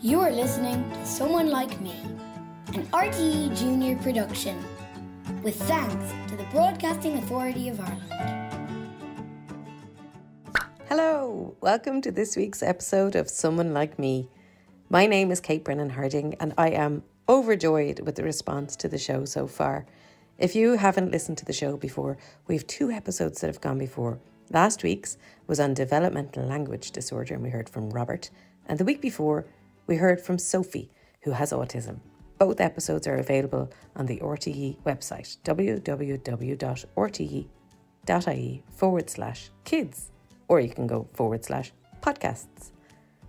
You're listening to Someone Like Me, an RTE Junior production, with thanks to the Broadcasting Authority of Ireland. Hello, welcome to this week's episode of Someone Like Me. My name is Kate Brennan Harding, and I am overjoyed with the response to the show so far. If you haven't listened to the show before, we have two episodes that have gone before. Last week's was on developmental language disorder, and we heard from Robert. And the week before, we heard from Sophie, who has autism. Both episodes are available on the RTE website, www.rte.ie forward slash kids, or you can go forward slash podcasts.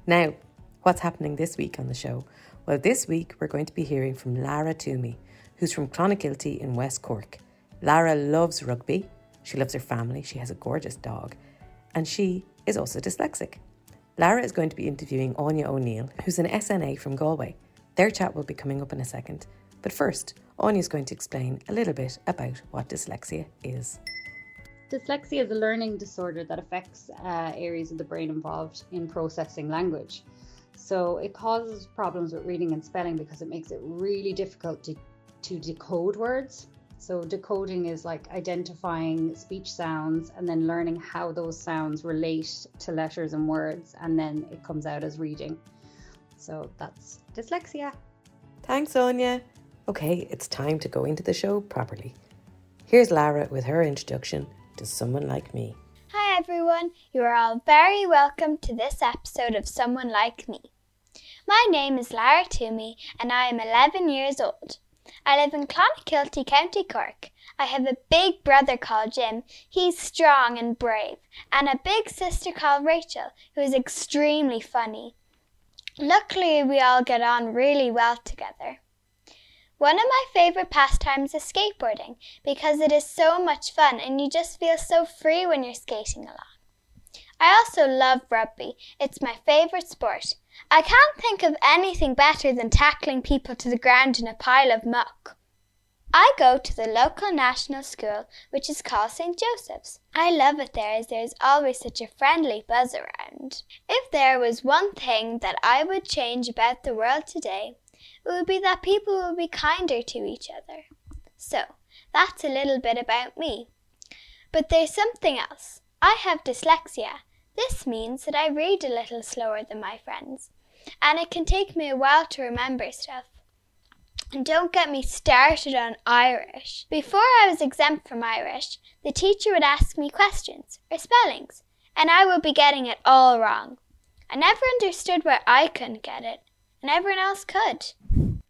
Now, what's happening this week on the show? Well, this week we're going to be hearing from Lara Toomey, who's from Clonakilty in West Cork. Lara loves rugby, she loves her family, she has a gorgeous dog, and she is also dyslexic. Lara is going to be interviewing Aine O'Neill, who's an SNA from Galway. Their chat will be coming up in a second. But first, Aine is going to explain a little bit about what dyslexia is. Dyslexia is a learning disorder that affects uh, areas of the brain involved in processing language. So it causes problems with reading and spelling because it makes it really difficult to, to decode words. So decoding is like identifying speech sounds and then learning how those sounds relate to letters and words, and then it comes out as reading. So that's dyslexia. Thanks, Aine. Okay, it's time to go into the show properly. Here's Lara with her introduction to someone like me. Hi everyone, you are all very welcome to this episode of Someone Like Me. My name is Lara Toomey and I am 11 years old. I live in Clonakilty, County Cork. I have a big brother called Jim. He's strong and brave. And a big sister called Rachel, who is extremely funny. Luckily, we all get on really well together. One of my favourite pastimes is skateboarding because it is so much fun and you just feel so free when you're skating along. I also love rugby. It's my favourite sport. I can't think of anything better than tackling people to the ground in a pile of muck. I go to the local national school, which is called St. Joseph's. I love it there as there is always such a friendly buzz around. If there was one thing that I would change about the world today, it would be that people would be kinder to each other. So, that's a little bit about me. But there's something else. I have dyslexia, this means that I read a little slower than my friends, and it can take me a while to remember stuff. And don't get me started on Irish. Before I was exempt from Irish, the teacher would ask me questions or spellings, and I would be getting it all wrong. I never understood why I couldn't get it, and everyone else could.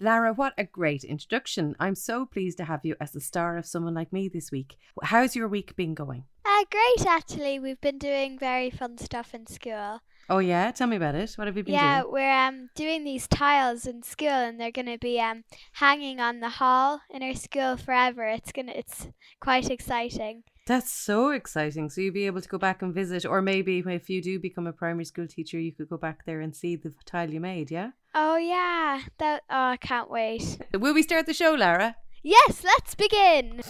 Lara, what a great introduction. I'm so pleased to have you as the star of Someone Like Me this week. How's your week been going? Uh, great, actually. We've been doing very fun stuff in school. Oh yeah, tell me about it. What have you been yeah, doing? Yeah, we're um doing these tiles in school, and they're gonna be um hanging on the hall in our school forever. It's gonna it's quite exciting. That's so exciting. So you'll be able to go back and visit, or maybe if you do become a primary school teacher, you could go back there and see the tile you made. Yeah. Oh yeah, that oh I can't wait. Will we start the show, Lara? Yes, let's begin.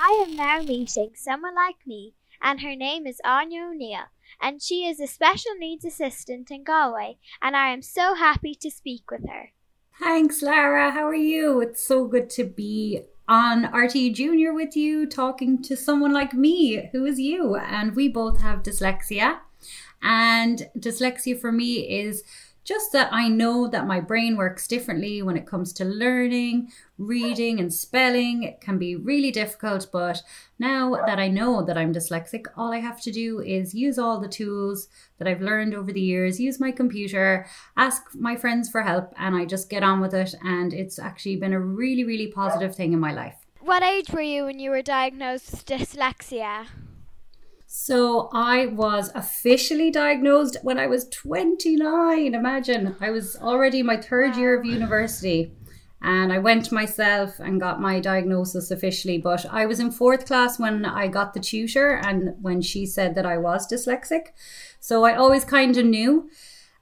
I am now meeting someone like me, and her name is Aine O'Neill, and she is a special needs assistant in Galway, and I am so happy to speak with her. Thanks, Lara. How are you? It's so good to be on RT Junior with you, talking to someone like me, who is you. And we both have dyslexia. And dyslexia for me is just that I know that my brain works differently when it comes to learning, reading, and spelling. It can be really difficult, but now that I know that I'm dyslexic, all I have to do is use all the tools that I've learned over the years, use my computer, ask my friends for help, and I just get on with it. And it's actually been a really, really positive thing in my life. What age were you when you were diagnosed with dyslexia? So I was officially diagnosed when I was 29. Imagine, I was already my third year of university. And I went myself and got my diagnosis officially. But I was in fourth class when I got the tutor and when she said that I was dyslexic. So I always kind of knew.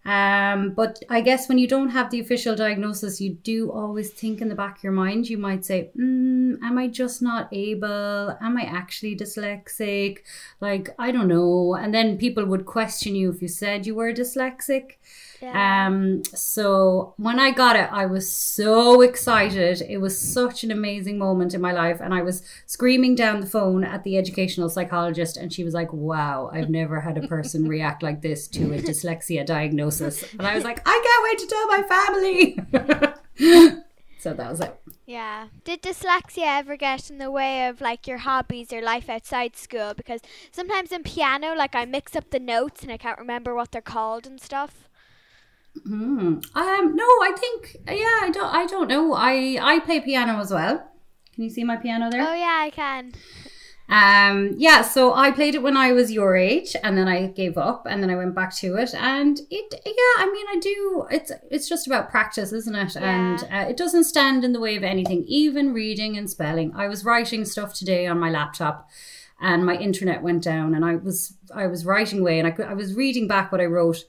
Um, but I guess when you don't have the official diagnosis, you do always think in the back of your mind, you might say, mm, Am I just not able? Am I actually dyslexic? Like, I don't know. And then people would question you if you said you were dyslexic. Yeah. Um, so when I got it, I was so excited. It was such an amazing moment in my life. And I was screaming down the phone at the educational psychologist, and she was like, Wow, I've never had a person react like this to a dyslexia diagnosis. And I was like, I can't wait to tell my family. so that was it. Yeah. Did dyslexia ever get in the way of like your hobbies or life outside school? Because sometimes in piano, like I mix up the notes and I can't remember what they're called and stuff. Hmm. Um, no, I think yeah, I don't I don't know. I I play piano as well. Can you see my piano there? Oh yeah, I can. Um, yeah, so I played it when I was your age, and then I gave up, and then I went back to it, and it, yeah, I mean, I do. It's it's just about practice, isn't it? Yeah. And uh, it doesn't stand in the way of anything, even reading and spelling. I was writing stuff today on my laptop, and my internet went down, and I was I was writing away, and I could, I was reading back what I wrote,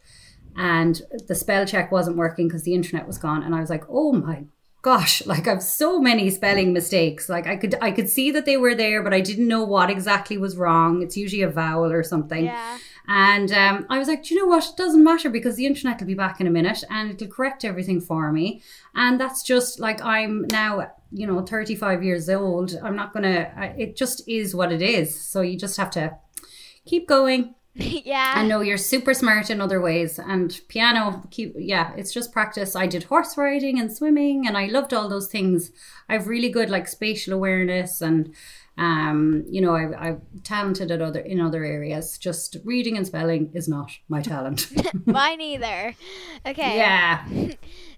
and the spell check wasn't working because the internet was gone, and I was like, oh my gosh like i've so many spelling mistakes. Like i could i could see that they were there but i didn't know what exactly was wrong. It's usually a vowel or something. Yeah. and um, i was like do you know what? It doesn't matter because the internet will be back in a minute and it'll correct everything for me. And that's just like i'm now you know 35 years old. I'm not gonna I- it just is what it is. So you just have to keep going yeah. I know you're super smart in other ways, and piano, keep yeah, it's just practice. I did horse riding and swimming, and I loved all those things. I've really good like spatial awareness, and um, you know, I, I'm talented at other in other areas. Just reading and spelling is not my talent. Mine either. Okay. yeah,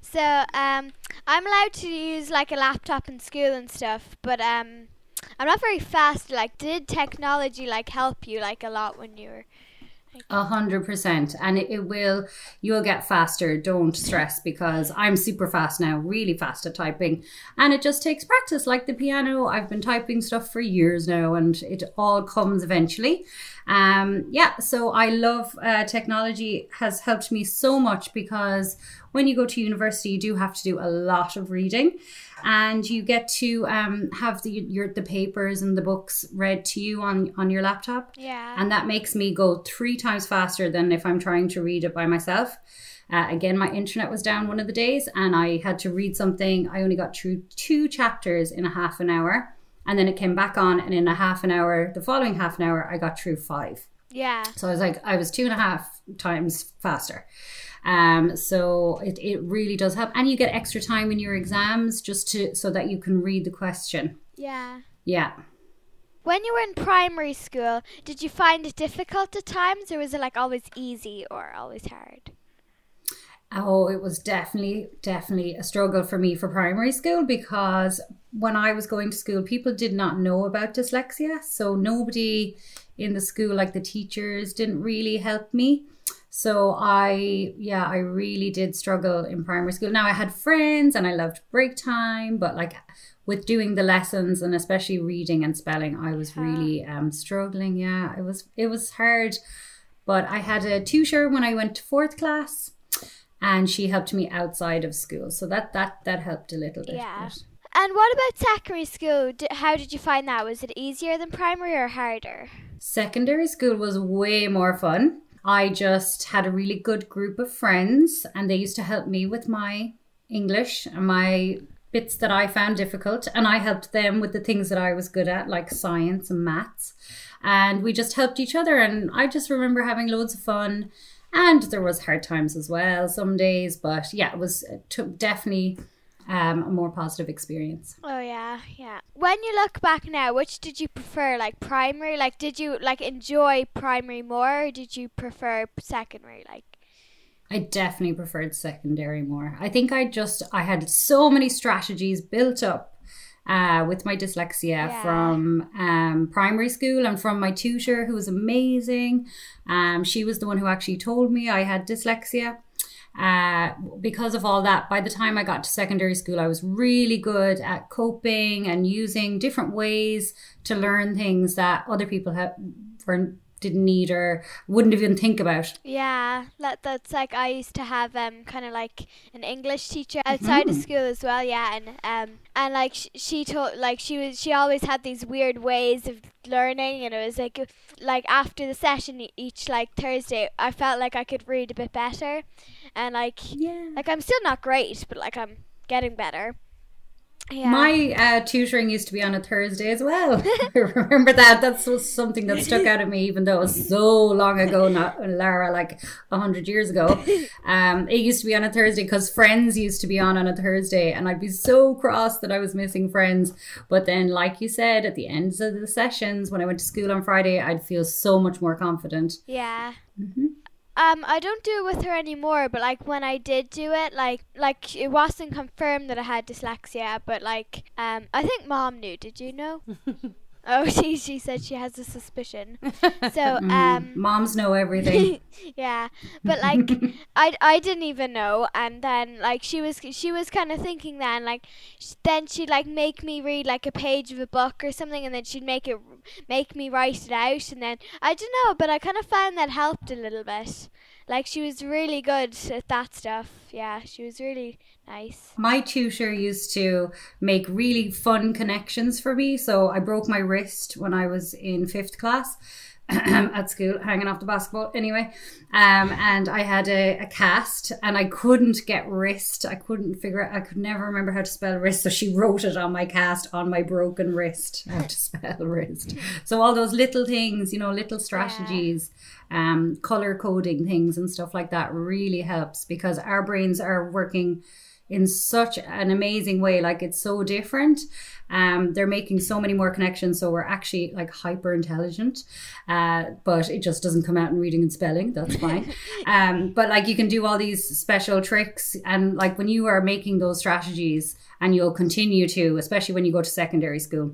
So, um, I'm allowed to use like a laptop in school and stuff, but um, I'm not very fast. Like, did technology like help you like a lot when you were? A hundred percent, and it, it will. You'll get faster. Don't stress because I'm super fast now, really fast at typing, and it just takes practice. Like the piano, I've been typing stuff for years now, and it all comes eventually. Um, yeah, so I love uh, technology. Has helped me so much because when you go to university, you do have to do a lot of reading, and you get to um, have the your the papers and the books read to you on on your laptop. Yeah. And that makes me go three times faster than if I'm trying to read it by myself. Uh, again, my internet was down one of the days and I had to read something. I only got through two chapters in a half an hour. And then it came back on, and in a half an hour, the following half an hour, I got through five. yeah. So I was like, I was two and a half times faster. Um, so it, it really does help. And you get extra time in your exams just to so that you can read the question. Yeah. Yeah. When you were in primary school, did you find it difficult at times, or was it like always easy or always hard? Oh, it was definitely, definitely a struggle for me for primary school because when I was going to school, people did not know about dyslexia. So nobody in the school, like the teachers, didn't really help me. So I, yeah, I really did struggle in primary school. Now I had friends and I loved break time, but like with doing the lessons and especially reading and spelling, I was really um, struggling. Yeah, it was it was hard. But I had a tutor when I went to fourth class and she helped me outside of school so that that that helped a little bit Yeah. but- And what about secondary school? How did you find that? Was it easier than primary or harder? secondary school was way more fun i just had a really good group of friends and they used to help me with my english and my bits that i found difficult and i helped them with the things that i was good at like science and maths. And we just helped each other and i just remember having loads of fun. And there was hard times as well some days but yeah it was it took definitely um, a more positive experience Oh yeah, yeah. When you look back now, which did you prefer? Like primary? Like did you like enjoy primary more or did you prefer secondary like? I definitely preferred secondary more. I think I just I had so many strategies built up uh, with my dyslexia Yeah. from um, primary school and from my tutor who was amazing. Um, she was the one who actually told me I had dyslexia. Uh, because of all that, by the time I got to secondary school, I was really good at coping and using different ways to learn things that other people have were didn't need or wouldn't even think about. Yeah, that that's like I used to have um kind of like an English teacher outside of school as well. Yeah, and um and like sh- she taught like she was she always had these weird ways of learning, and it was like like after the session each like Thursday, I felt like I could read a bit better, and like Yeah. like I'm still not great, but like I'm getting better. Yeah. My uh, tutoring used to be on a Thursday as well. I remember that. That's was something that stuck out of me, even though it was so long ago, not Lara, like a hundred years ago. Um, it used to be on a Thursday because Friends used to be on on a Thursday, and I'd be so cross that I was missing Friends. But then, like you said, at the ends of the sessions, when I went to school on Friday, I'd feel so much more confident. Yeah. Mhm. Um, I don't do it with her anymore, but like when I did do it, like like it wasn't confirmed that I had dyslexia, but like um, I think mom knew. Did you know? oh, she she said she has a suspicion. So um, Moms know everything. yeah, but like I, I didn't even know, and then like she was she was kind of thinking then like sh- then she'd like make me read like a page of a book or something, and then she'd make it make me write it out, and then I don't know, but I kind of found that helped a little bit. Like she was really good at that stuff. Yeah, she was really nice. My tutor used to make really fun connections for me. So I broke my wrist when I was in fifth class at school, hanging off the basketball anyway. Um, and I had a, a cast and I couldn't get wrist. I couldn't figure out, I could never remember how to spell wrist. So she wrote it on my cast on my broken wrist, how to spell wrist. So all those little things, you know, little strategies, um, color coding things and stuff like that really helps because our brains are working in such an amazing way. Like it's so different. Um, they're making so many more connections. So we're actually like hyper intelligent, uh, but it just doesn't come out in reading and spelling. That's fine. um, but like you can do all these special tricks. And like when you are making those strategies and you'll continue to, especially when you go to secondary school,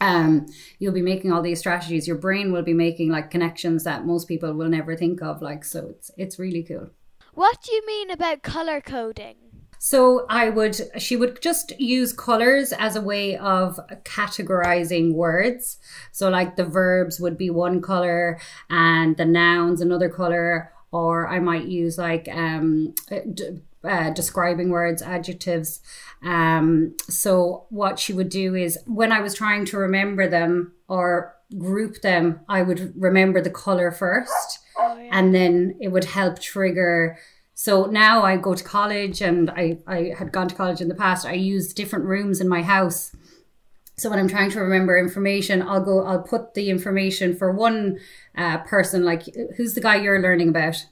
um, you'll be making all these strategies. Your brain will be making like connections that most people will never think of. Like, so it's, it's really cool. What do you mean about color coding? So I would, she would just use colors as a way of categorizing words. So like the verbs would be one color and the nouns another color, or I might use like um, d- uh, describing words, adjectives. Um, so what she would do is when I was trying to remember them or group them, I would remember the color first, and then it would help trigger. So now I go to college and I, I had gone to college in the past. I use different rooms in my house. So when I'm trying to remember information, I'll go, I'll put the information for one uh, person, like who's the guy you're learning about?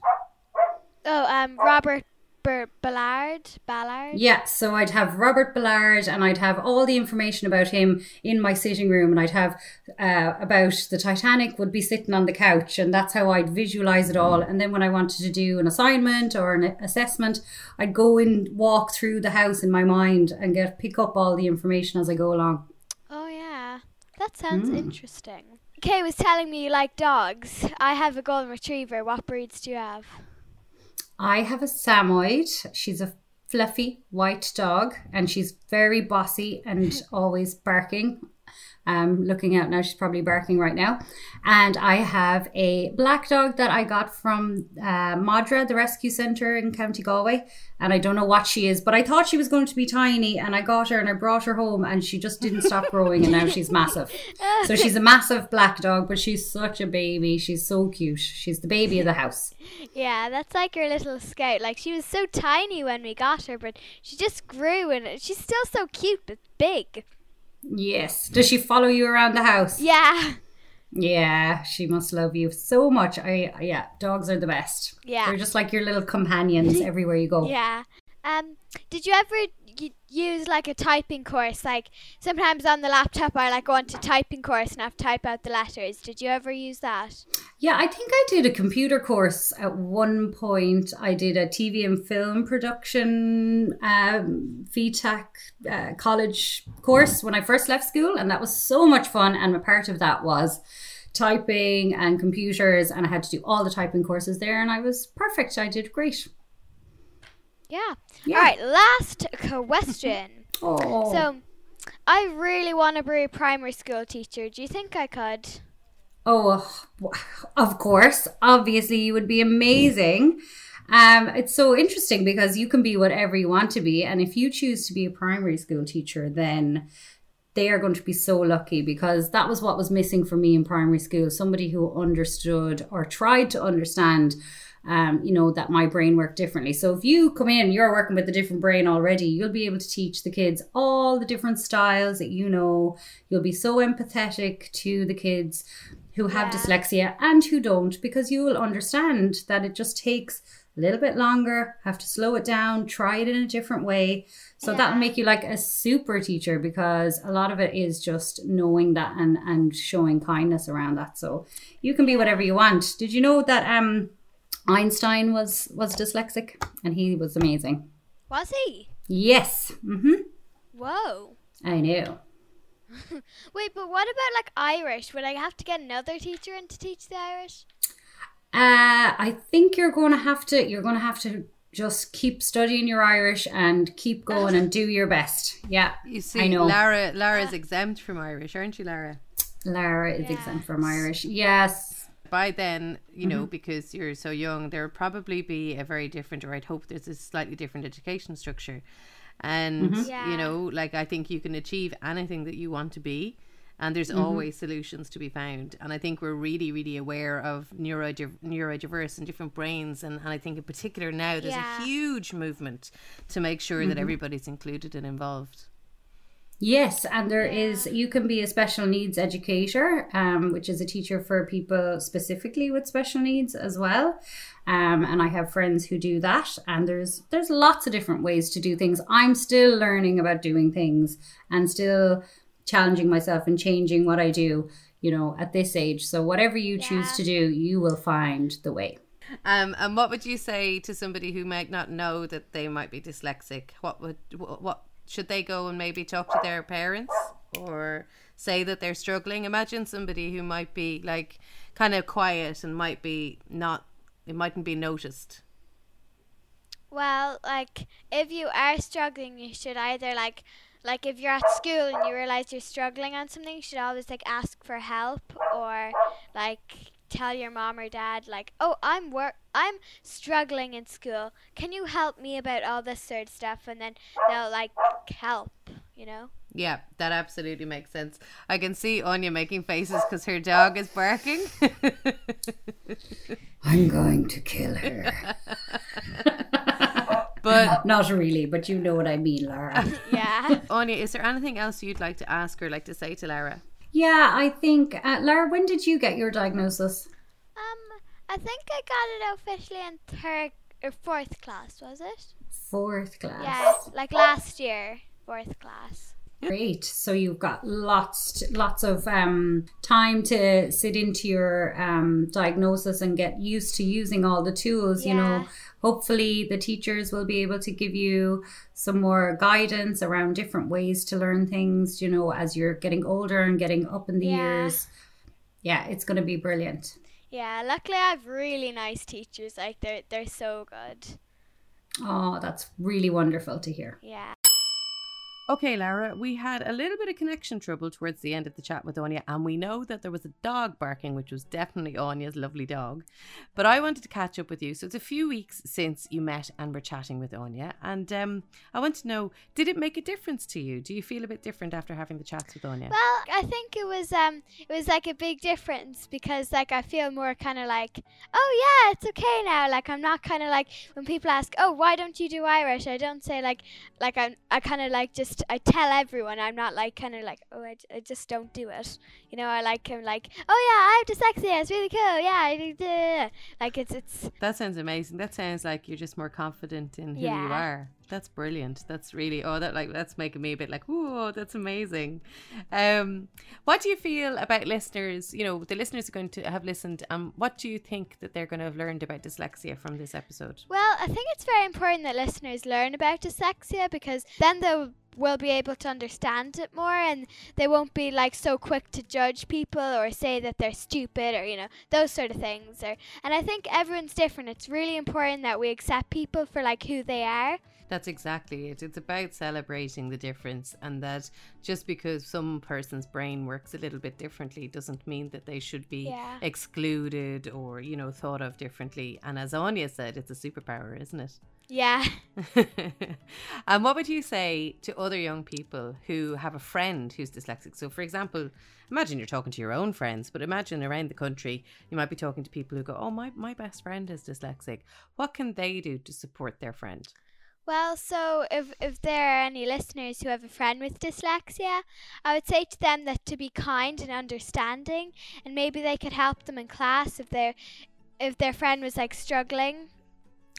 Oh, um, Robert Ber- Ballard. Ballard. Yeah, so I'd have Robert Ballard and I'd have all the information about him in my sitting room and I'd have uh, about the Titanic would be sitting on the couch and that's how I'd visualize it all. And then when I wanted to do an assignment or an assessment, I'd go and walk through the house in my mind and get pick up all the information as I go along. Oh yeah, that sounds interesting. Kay was telling me you like dogs. I have a golden retriever. What breeds do you have? I have a Samoyed. She's a fluffy white dog and she's very bossy and always barking. Um, looking out now, she's probably barking right now. And I have a black dog that I got from uh, Madra, the rescue centre in County Galway. And I don't know what she is, but I thought she was going to be tiny. And I got her and I brought her home and she just didn't stop growing. And now she's massive. So she's a massive black dog, but she's such a baby. She's so cute. She's the baby of the house. Yeah, that's like her little scout. Like she was so tiny when we got her, but she just grew and she's still so cute but big. Yes. Does she follow you around the house? Yeah. Yeah, she must love you so much. I yeah, dogs are the best. Yeah. They're just like your little companions everywhere you go. Yeah. Um, did you ever y- use like a typing course? Like sometimes on the laptop, I like go onto typing course and have to type out the letters. Did you ever use that? Yeah, I think I did a computer course at one point. I did a TV and film production um, VTech uh, college course when I first left school, and that was so much fun. And a part of that was typing and computers, and I had to do all the typing courses there, and I was perfect. I did great. Yeah. Yeah. All right. Last question. Oh, So, I really want to be a primary school teacher. Do you think I could? Oh, of course. Obviously, you would be amazing. Um, it's so interesting because you can be whatever you want to be. And if you choose to be a primary school teacher, then they are going to be so lucky because that was what was missing for me in primary school somebody who understood or tried to understand um, you know that my brain worked differently. So if you come in you're working with a different brain already you'll be able to teach the kids all the different styles that you know. You'll be so empathetic to the kids who have Yeah. dyslexia and who don't because you will understand that it just takes a little bit longer have to slow it down try it in a different way. So that'll make you like a super teacher because a lot of it is just knowing that and and showing kindness around that. So you can be whatever you want. Did you know that um einstein was was dyslexic and he was amazing Was he? yes mm-hmm Whoa. i know Wait, but what about like Irish? Would I have to get another teacher in to teach the Irish? Uh, I think you're going to have to. You're going to have to just keep studying your Irish and keep going and do your best. Yeah, You see, I know. Lara Lara Lara's exempt from Irish, aren't you, Lara? Lara is exempt from Irish. Yes. By then, you know, mm-hmm. because you're so young, there will probably be a very different, or I'd hope there's a slightly different education structure. And, mm-hmm. Yeah. you know, like I think you can achieve anything that you want to be. And there's mm-hmm. always solutions to be found. And I think we're really, really aware of neuro neurodiverse and different brains. And, and I think in particular now there's Yeah. a huge movement to make sure that everybody's included and involved. Yes, and there is. You can be a special needs educator, um, which is a teacher for people specifically with special needs as well. Um, and I have friends who do that. And there's there's lots of different ways to do things. I'm still learning about doing things and still challenging myself and changing what I do. You know, at this age. So whatever you choose to do, you will find the way. Um, and what would you say to somebody who might not know that they might be dyslexic? What would what, what should they go and maybe talk to their parents or say that they're struggling? Imagine somebody who might be like kind of quiet and might be not it mightn't be noticed. Well, like if you are struggling, you should either like like if you're at school and you realize you're struggling on something, you should always like ask for help or like tell your mom or dad like, "Oh, I'm work I'm struggling in school. Can you help me about all this sort of stuff?" And then they'll like help, you know? Yeah, that absolutely makes sense. I can see Aine making faces because her dog is barking. I'm going to kill her. but Not really, but you know what I mean, lara Yeah. Aine, is there anything else you'd like to ask or like to say to Lara? Yeah, I think, uh, Laura, when did you get your diagnosis? um I think I got it officially in third or fourth class, was it? Fourth class. Yeah, like last year, fourth class. Great. So you've got lots, lots of um, time to sit into your um, diagnosis and get used to using all the tools. You know, Yeah. Hopefully the teachers will be able to give you some more guidance around different ways to learn things. You know, as you're getting older and getting up in the Yeah. years. Yeah, it's going to be brilliant. Yeah, luckily I have really nice teachers. Like they're they're so good. Oh, that's really wonderful to hear. Yeah. Okay, Lara, we had a little bit of connection trouble towards the end of the chat with Aine, and we know that there was a dog barking, which was definitely Aine's lovely dog. But I wanted to catch up with you. So it's a few weeks since you met and were chatting with Aine, and um, I want to know: did it make a difference to you? Do you feel a bit different after having the chats with Aine? Well, I think it was um it was like a big difference because like I feel more kind of like oh yeah it's okay now like I'm not kind of like when people ask oh why don't you do Irish I don't say like like I'm I kind of like just I tell everyone I'm not like kind of like oh I, j- I just don't do it you know I like I'm like oh yeah I have dyslexia it's really cool yeah I like it's it's That sounds amazing. That sounds like you're just more confident in who you are. That's brilliant. That's really oh that like that's making me a bit like whoa that's amazing. Um, what do you feel about listeners? You know the listeners are going to have listened. Um, what do you think that they're going to have learned about dyslexia from this episode? Well, I think it's very important that listeners learn about dyslexia because then they'll will be able to understand it more and they won't be like so quick to judge people or say that they're stupid or you know those sort of things or and I think everyone's different. It's really important that we accept people for like who they are That's exactly it. It's about celebrating the difference, and that just because some person's brain works a little bit differently doesn't mean that they should be Yeah. excluded or, you know, thought of differently. And as Aine said, it's a superpower, isn't it? yeah and what would you say to other young people who have a friend who's dyslexic? So, for example, imagine you're talking to your own friends, but imagine around the country, you might be talking to people who go, Oh, my, my best friend is dyslexic. What can they do to support their friend? Well, so if if there are any listeners who have a friend with dyslexia, I would say to them that to be kind and understanding, and maybe they could help them in class if their if their friend was like struggling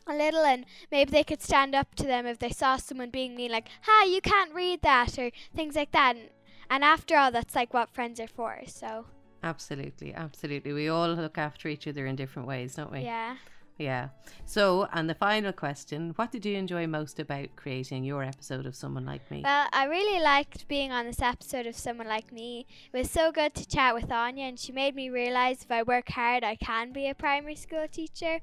a little, and maybe they could stand up to them if they saw someone being mean, like, "Hi, you can't read that," or things like that. And, and after all, that's like what friends are for. So Absolutely, absolutely. We all look after each other in different ways, don't we? yeah. Yeah. So, and the final question What did you enjoy most about creating your episode of Someone Like Me? Well, I really liked being on this episode of Someone Like Me. It was so good to chat with Aine, and she made me realise if I work hard, I can be a primary school teacher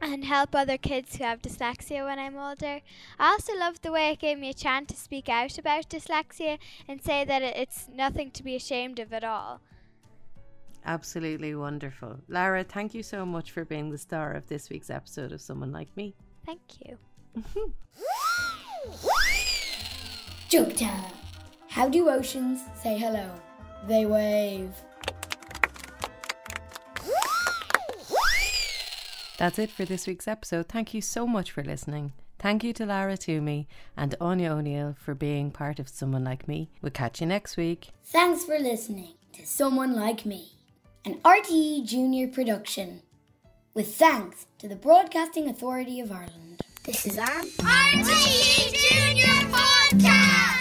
and help other kids who have dyslexia when I'm older. I also loved the way it gave me a chance to speak out about dyslexia and say that it's nothing to be ashamed of at all. Absolutely wonderful. Lara, thank you so much for being the star of this week's episode of Someone Like Me. Thank you. Joke time. How do oceans say hello? They wave. That's it for this week's episode. Thank you so much for listening. Thank you to Lara Toomey and Aine O'Neill for being part of Someone Like Me. We'll catch you next week. Thanks for listening to Someone Like Me, an RTE Junior production. With thanks to the Broadcasting Authority of Ireland. This is our RTE Junior Podcast!